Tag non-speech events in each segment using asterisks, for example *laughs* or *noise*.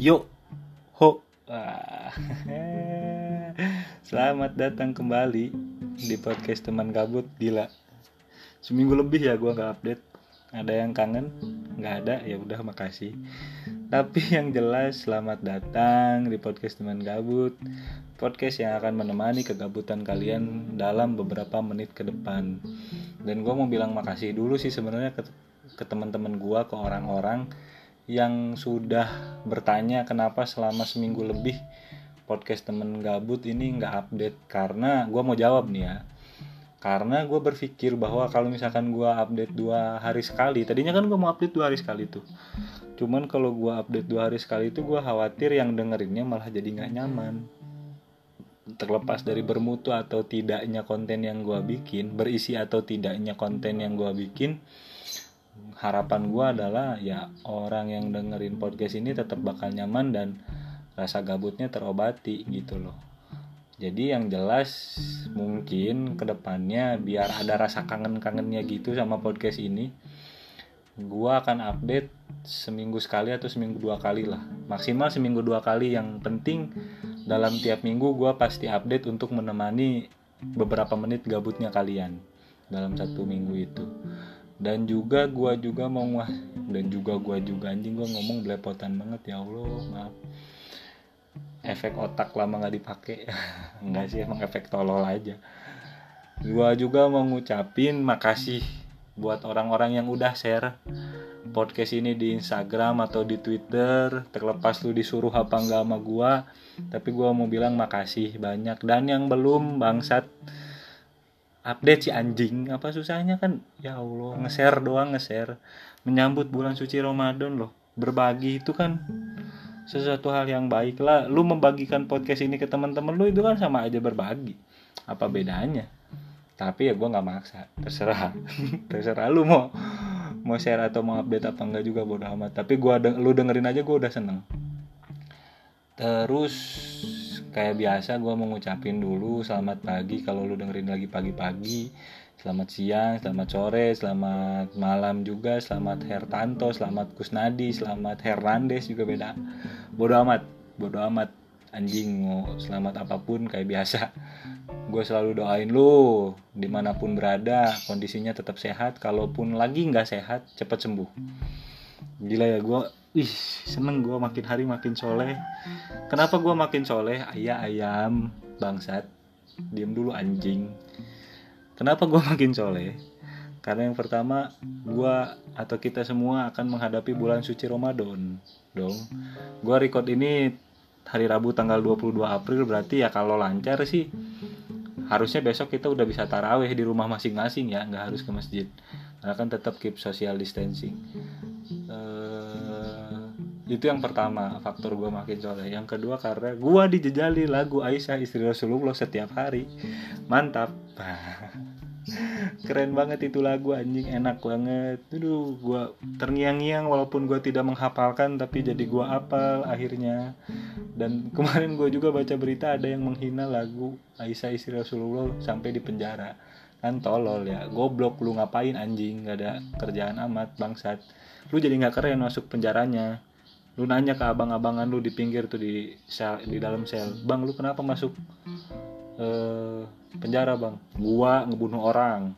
Yo, ho. *laughs* Selamat datang kembali di podcast teman gabut gila. Seminggu lebih ya gua nggak update. Ada yang kangen? Nggak ada ya udah makasih. Tapi yang jelas selamat datang di podcast teman gabut. Podcast yang akan menemani kegabutan kalian dalam beberapa menit ke depan. Dan gue mau bilang makasih dulu sih sebenarnya ke, ke teman-teman gue, ke orang-orang yang sudah bertanya kenapa selama seminggu lebih podcast temen gabut ini nggak update. Karena gue mau jawab nih ya. Karena gue berpikir bahwa kalau misalkan gue update dua hari sekali tadinya kan gue mau update dua hari sekali tuh. Cuman kalau gue update dua hari sekali itu gue khawatir yang dengerinnya malah jadi nggak nyaman. Terlepas dari bermutu atau tidaknya konten yang gue bikin berisi atau tidaknya konten yang gue bikin harapan gue adalah ya orang yang dengerin podcast ini tetap bakal nyaman dan rasa gabutnya terobati gitu loh. Jadi yang jelas mungkin ke depannya biar ada rasa kangen-kangennya gitu sama podcast ini gue akan update seminggu sekali atau seminggu dua kali lah. Maksimal seminggu dua kali. Yang penting dalam tiap minggu gue pasti update untuk menemani beberapa menit gabutnya kalian dalam satu minggu itu dan juga gue juga mau dan juga gue juga anjing gue ngomong belepotan banget ya Allah maaf. Efek otak lama nggak dipakai. *laughs* Enggak sih emang efek tolol aja. Gue juga mau ngucapin makasih buat orang-orang yang udah share podcast ini di Instagram atau di Twitter. Terlepas lu disuruh apa enggak sama gua tapi gua mau bilang makasih banyak. Dan yang belum bangsat update si anjing apa susahnya kan? Ya Allah nge-share doang nge-share. Menyambut bulan suci Ramadan loh. Berbagi itu kan sesuatu hal yang baik lah. Lu membagikan podcast ini ke teman-teman lu itu kan sama aja berbagi. Apa bedanya? Tapi ya gue nggak maksa. Terserah. *laughs* Terserah lu mau mau share atau mau update apa enggak juga bodo amat. Tapi gua de lu dengerin aja gue udah seneng. Terus kayak biasa gue mau ngucapin dulu selamat pagi kalau lu dengerin lagi pagi-pagi. Selamat siang selamat sore selamat malam juga selamat Hertanto selamat Kusnadi selamat Hernandez juga beda. Bodo amat bodo amat. Anjing mau selamat apa pun kayak biasa. Gue selalu doain lu di mana pun berada kondisinya tetap sehat. Kalaupun lagi nggak sehat cepat sembuh. Gila ya gue ih seneng gue makin hari makin soleh. Kenapa gue makin soleh? Ayah ayam bangsat. Diem dulu anjing. Kenapa gue *laughs* makin soleh? Karena yang pertama gue atau kita semua akan menghadapi bulan suci Ramadan dong. Gue record ini hari Rabu tanggal 22 April berarti ya kalau lancar sih harusnya besok kita udah bisa taraweh di rumah masing-masing ya nggak harus ke masjid. Karena kan tetap keep social distancing itu yang pertama faktor gue makin soleh. Yang kedua karena gue dijejali lagu Aisyah istri Rasulullah setiap hari. Mantap. *laughs* Keren banget itu lagu anjing. Enak banget. Aduh gue terngiang-ngiang walaupun gue tidak menghafalkan tapi jadi gue apal akhirnya. Dan *laughs* kemarin gue juga baca berita ada yang menghina lagu Aisyah istri Rasulullah sampai di penjara. Kan tolol ya. Goblok lu ngapain anjing? Gak ada kerjaan amat bangsat. Lu jadi nggak keren masuk penjaranya lu nanya ke abang-abangan lu di pinggir tuh di sel di dalam sel. Bang lu kenapa masuk uh, penjara bang? Gua ngebunuh orang.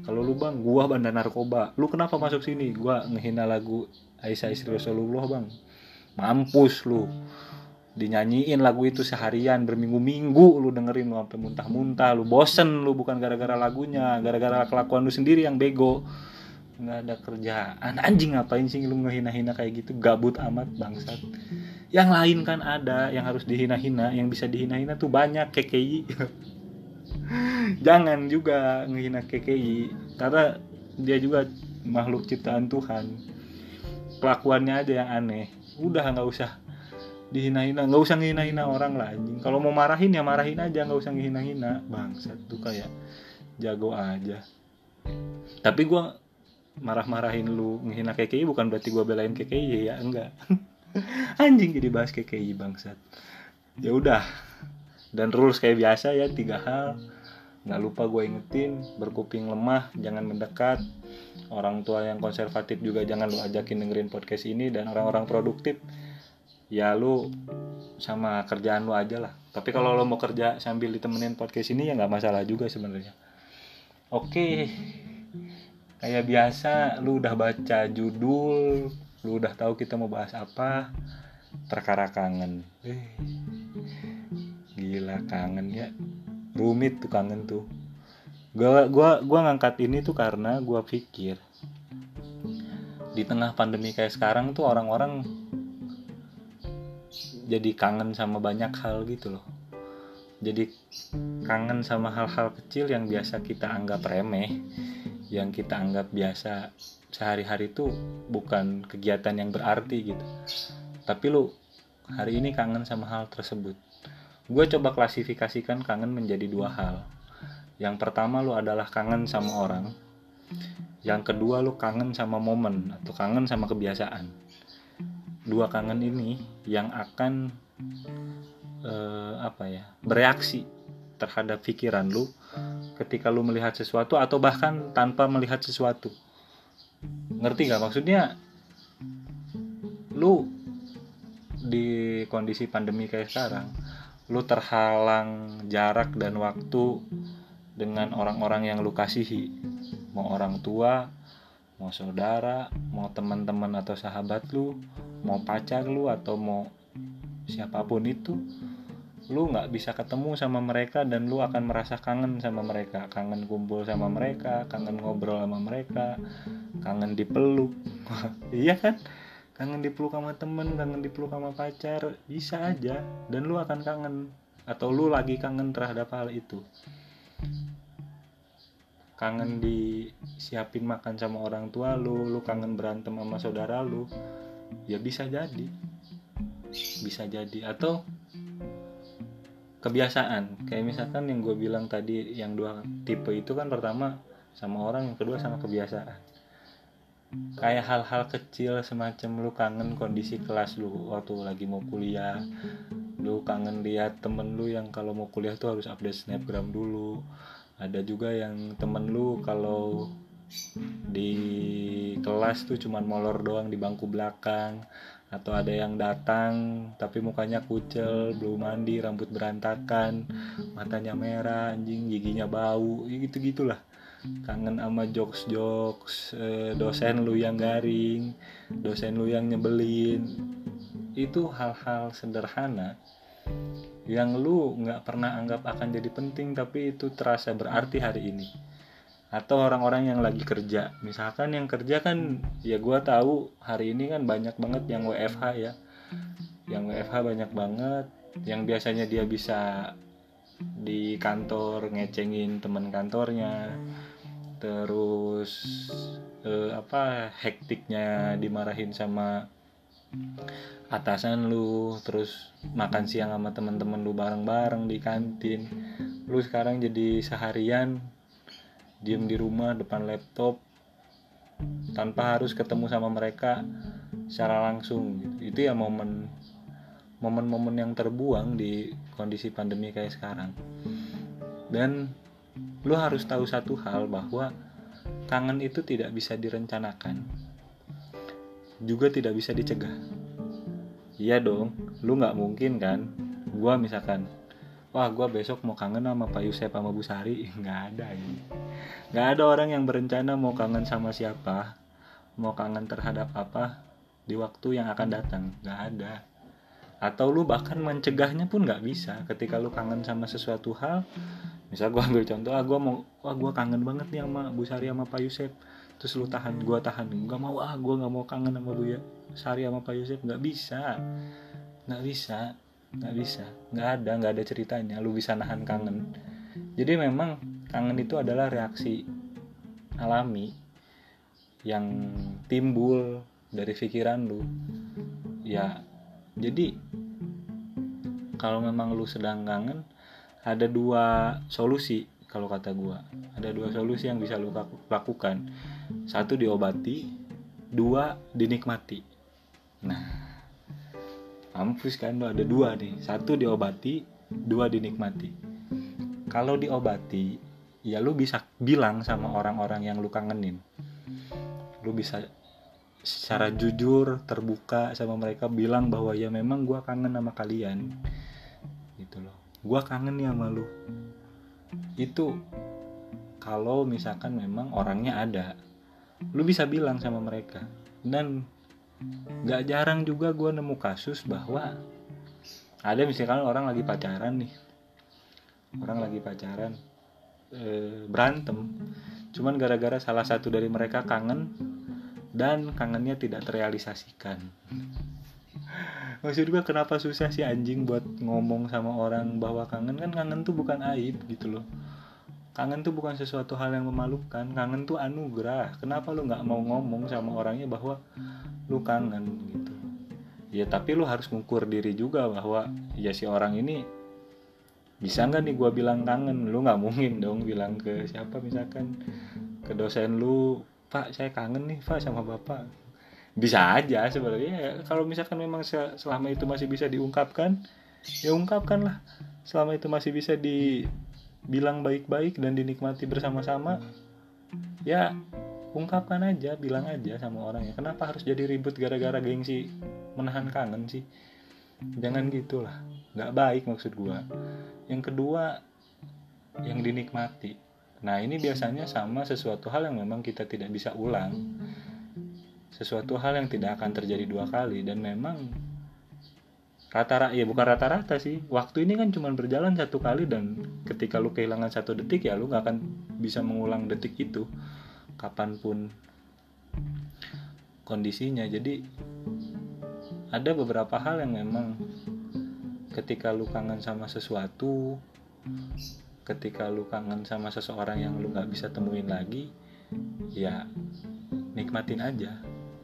Kalau lu bang gua bandar narkoba. Lu kenapa masuk sini? Gua ngehina lagu Aisyah istri Rasulullah bang. Mampus lu. Dinyanyiin lagu itu seharian berminggu-minggu lu dengerin lu sampai muntah-muntah lu bosen lu bukan gara-gara lagunya gara-gara kelakuan lu sendiri yang bego nggak ada kerjaan. Anjing ngapain sih lu ngehina-hina kayak gitu? Gabut amat bangsat. Yang lain kan ada yang harus dihina-hina. Yang bisa dihina-hina tuh banyak KKI *laughs* jangan juga ngehina KKI karena dia juga makhluk ciptaan Tuhan. Kelakuannya aja yang aneh. Udah nggak usah dihina-hina. Nggak usah ngehina-hina orang lah anjing. Kalau mau marahin ya marahin aja. Nggak usah ngehina-hina. Bangsat tuh kayak jago aja. Tapi gue marah-marahin lu ngehina KKI bukan berarti gue belain KKI ya enggak. *laughs* Anjing jadi bahas KKI bangsat. Ya udah. Dan rules kayak biasa ya tiga hal. Nggak lupa gue ingetin berkuping lemah jangan mendekat. Orang tua yang konservatif juga jangan lu ajakin dengerin podcast ini dan orang-orang produktif. Ya lu sama kerjaan lu aja lah. Tapi kalau lo mau kerja sambil ditemenin podcast ini ya nggak masalah juga sebenarnya. Oke kayak biasa lu udah baca judul lu udah tahu kita mau bahas apa perkara kangen. Eh, gila kangen ya. Rumit tuh kangen tuh. Gua gua gua ngangkat ini tuh karena gua pikir di tengah pandemi kayak sekarang tuh orang-orang jadi kangen sama banyak hal gitu loh. Jadi kangen sama hal-hal kecil yang biasa kita anggap remeh yang kita anggap biasa sehari-hari itu bukan kegiatan yang berarti gitu. Tapi lu hari ini kangen sama hal tersebut. Gue coba klasifikasikan kangen menjadi dua hal. Yang pertama lu adalah kangen sama orang. Yang kedua lu kangen sama momen atau kangen sama kebiasaan. Dua kangen ini yang akan eh, apa ya bereaksi terhadap pikiran lu ketika lu melihat sesuatu atau bahkan tanpa melihat sesuatu. Ngerti gak maksudnya lu di kondisi pandemi kayak sekarang lu terhalang jarak dan waktu dengan orang-orang yang lu kasihi. Mau orang tua mau saudara mau teman-teman atau sahabat lu mau pacar lu atau mau siapa pun itu lu nggak bisa ketemu sama mereka dan lu akan merasa kangen sama mereka. Kangen kumpul sama mereka kangen ngobrol sama mereka kangen dipeluk. *laughs* Iya kan? Kangen dipeluk sama temen kangen dipeluk sama pacar bisa aja. Dan lu akan kangen. Atau lu lagi kangen terhadap hal itu. Kangen disiapin makan sama orang tua lu lu kangen berantem sama saudara lu ya bisa jadi. Bisa jadi. Atau kebiasaan. Kayak misalkan yang gue bilang tadi yang dua tipe itu kan pertama sama orang yang kedua sama kebiasaan. Kayak hal-hal kecil semacam lu kangen kondisi kelas lu waktu lagi mau kuliah. Lu kangen lihat temen lu yang kalau mau kuliah tuh harus update snapgram dulu. Ada juga yang temen lu kalau di kelas tuh cuman molor doang di bangku belakang atau ada yang datang tapi mukanya kucel belum mandi rambut berantakan matanya merah anjing giginya bau ya gitu gitulah kangen sama jokes jokes eh, dosen lu yang garing dosen lu yang nyebelin. Itu hal-hal sederhana yang lu nggak pernah anggap akan jadi penting tapi itu terasa berarti hari ini atau orang-orang yang lagi kerja. Misalkan yang kerja kan ya gue tahu hari ini kan banyak banget yang WFH ya. Yang WFH banyak banget. Yang biasanya dia bisa di kantor ngecengin teman kantornya. Terus eh, apa hektiknya dimarahin sama atasan lu. Terus makan siang sama teman-teman lu bareng-bareng di kantin. Lu sekarang jadi seharian diem di rumah depan laptop tanpa harus ketemu sama mereka secara langsung. Itu ya momen momen-momen yang terbuang di kondisi pandemi kayak sekarang. Dan lu harus tahu satu hal bahwa kangen itu tidak bisa direncanakan juga tidak bisa dicegah. Iya dong lu nggak mungkin kan? Gua misalkan wah gua besok mau kangen sama Pak Yusef sama Bu Sari. *laughs* Nggak ada ini. Nggak ada orang yang berencana mau kangen sama siapa mau kangen terhadap apa di waktu yang akan datang. Nggak ada. Atau lu bahkan mencegahnya pun nggak bisa. Ketika lu kangen sama sesuatu hal misal gue ambil contoh ah gue mau wah gue kangen banget nih sama Bu Sari sama Pak Yusef. Terus lu tahan gue tahan. Nggak mau ah gue nggak mau kangen sama Bu ya Sari sama Pak Yusef. Nggak bisa. Nggak bisa nggak bisa. Nggak ada nggak ada ceritanya. Lu bisa nahan kangen. Jadi memang kangen itu adalah reaksi alami yang timbul dari pikiran lu. Ya jadi kalau memang lu sedang kangen ada dua solusi kalau kata gua. Ada dua solusi yang bisa lu lakukan. Satu diobati dua dinikmati. Nah mampus kan lu ada dua nih. Satu diobati dua dinikmati. Kalau diobati ya lu bisa bilang sama orang-orang yang lu kangenin. Lu bisa secara jujur terbuka sama mereka bilang bahwa ya memang gue kangen sama kalian. Gitu loh. Gue kangen ya sama lu. Itu kalau misalkan memang orangnya ada lu bisa bilang sama mereka. Dan nggak jarang juga gue nemu kasus bahwa ada misalkan orang lagi pacaran nih. Orang lagi pacaran e, berantem. Cuman gara-gara salah satu dari mereka kangen dan kangennya tidak terrealisasikan. *laughs* Maksud gue kenapa susah sih anjing buat ngomong sama orang bahwa kangen? Kan kangen tuh bukan aib gitu loh. Kangen tuh bukan sesuatu hal yang memalukan. Kangen tuh anugerah. Kenapa lu nggak mau ngomong sama orangnya bahwa lu kangen gitu. Ya tapi lu harus ngukur diri juga bahwa ya si orang ini bisa nggak nih gue bilang kangen? Lu nggak mungkin dong bilang ke siapa misalkan ke dosen lu pak saya kangen nih pak sama bapak. Bisa aja sebenarnya. Ya, kalau misalkan memang selama itu masih bisa diungkapkan ya ungkapkan lah selama itu masih bisa dibilang baik-baik dan dinikmati bersama-sama ya ungkapkan aja bilang aja sama orang ya. Kenapa harus jadi ribut gara-gara gengsi? Menahan kangen sih. Jangan gitulah. Nggak baik maksud gua. Yang kedua yang dinikmati. Nah, ini biasanya sama sesuatu hal yang memang kita tidak bisa ulang. Sesuatu hal yang tidak akan terjadi dua kali dan memang rata-rata ya bukan rata-rata sih. Waktu ini kan cuma berjalan satu kali dan ketika lu kehilangan satu detik ya lu nggak akan bisa mengulang detik itu kapan pun kondisinya. Jadi ada beberapa hal yang memang ketika lu kangen sama sesuatu ketika lu kangen sama seseorang yang lu nggak bisa temuin lagi ya nikmatin aja.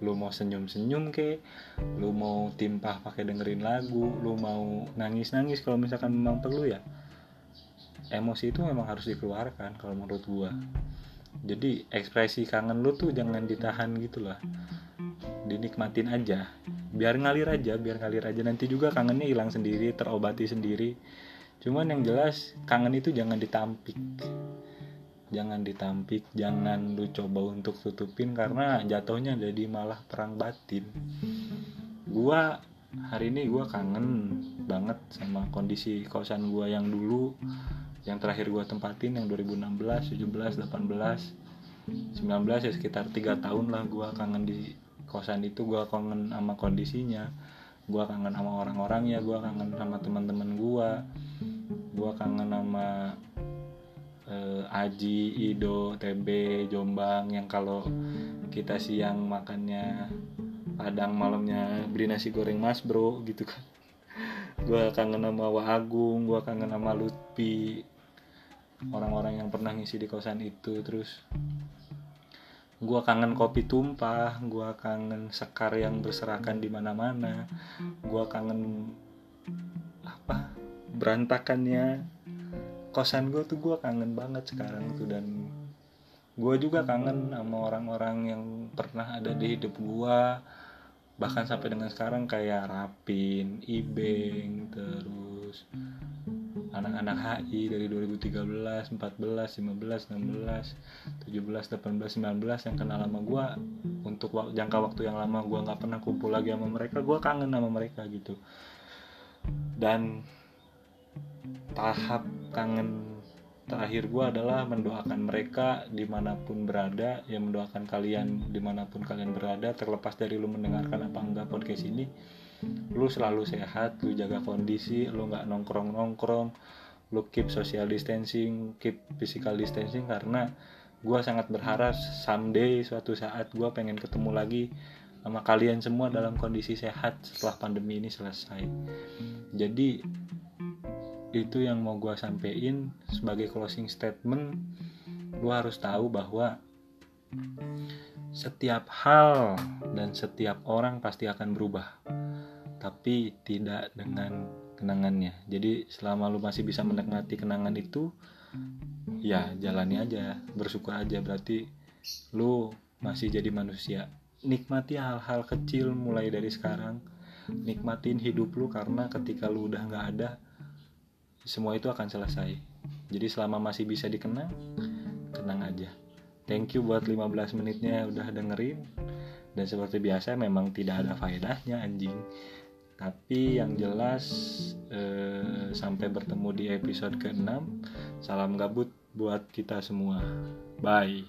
Lu mau senyum-senyum ke lu mau timpah pakai dengerin lagu lu mau nangis-nangis kalau misalkan memang perlu ya. Emosi itu memang harus dikeluarkan kalau menurut gua jadi ekspresi kangen lu tuh jangan ditahan gitu lah. Dinikmatin aja. Biar ngalir aja biar ngalir aja. Nanti juga kangennya hilang sendiri terobati sendiri. Cuman yang jelas kangen itu jangan ditampik. Jangan ditampik jangan lu coba untuk tutupin karena jatuhnya jadi malah perang batin. Gua hari ini gua kangen banget sama kondisi kosan gua yang dulu yang terakhir gua tempatin yang 2016 17 18 19 ya sekitar tiga tahun lah gua kangen di kosan itu. Gua kangen sama kondisinya gua kangen sama orang-orangnya gua kangen sama teman-teman gua gue kangen sama uh, Aji, Ido, TB, Jombang yang kalau kita siang makannya Padang malamnya beli nasi goreng mas bro gitu kan. Gue kangen sama Wah Agung gue kangen sama Lutfi orang-orang yang pernah ngisi di kosan itu terus gue kangen kopi tumpah gue kangen sekar yang berserakan di mana-mana gue kangen apa berantakannya kosan gue tuh gue kangen banget sekarang tuh dan gue juga kangen sama orang-orang yang pernah ada di hidup gue bahkan sampai dengan sekarang kayak Rapin, Ibeng, terus anak-anak HI dari 2013, 14, 15, 16, 17, 18, 19 yang kenal sama gue untuk jangka waktu yang lama gue nggak pernah kumpul lagi sama mereka gue kangen sama mereka gitu. Dan tahap kangen terakhir gue adalah mendoakan mereka di mana pun berada ya mendoakan kalian di mana pun kalian berada terlepas dari lu mendengarkan apa enggak podcast ini lu selalu sehat lu jaga kondisi lu nggak nongkrong nongkrong lu keep social distancing keep physical distancing karena gue sangat berharap someday suatu saat gue pengen ketemu lagi sama kalian semua dalam kondisi sehat setelah pandemi ini selesai. Jadi itu yang mau gue sampein sebagai closing statement. Lu harus tahu bahwa setiap hal dan setiap orang pasti akan berubah tapi tidak dengan kenangannya. Jadi selama lu masih bisa menikmati kenangan itu ya jalani aja bersyukur aja. Berarti lu masih jadi manusia. Nikmati hal-hal kecil mulai dari sekarang. Nikmatin hidup lu karena ketika lu udah nggak ada semua itu akan selesai. Jadi selama masih bisa dikenang kenang aja. Thank you buat 15 menitnya udah dengerin. Dan seperti biasa memang tidak ada faedahnya anjing tapi yang jelas eh, sampai bertemu di episode ke-6 salam gabut buat kita semua. Bye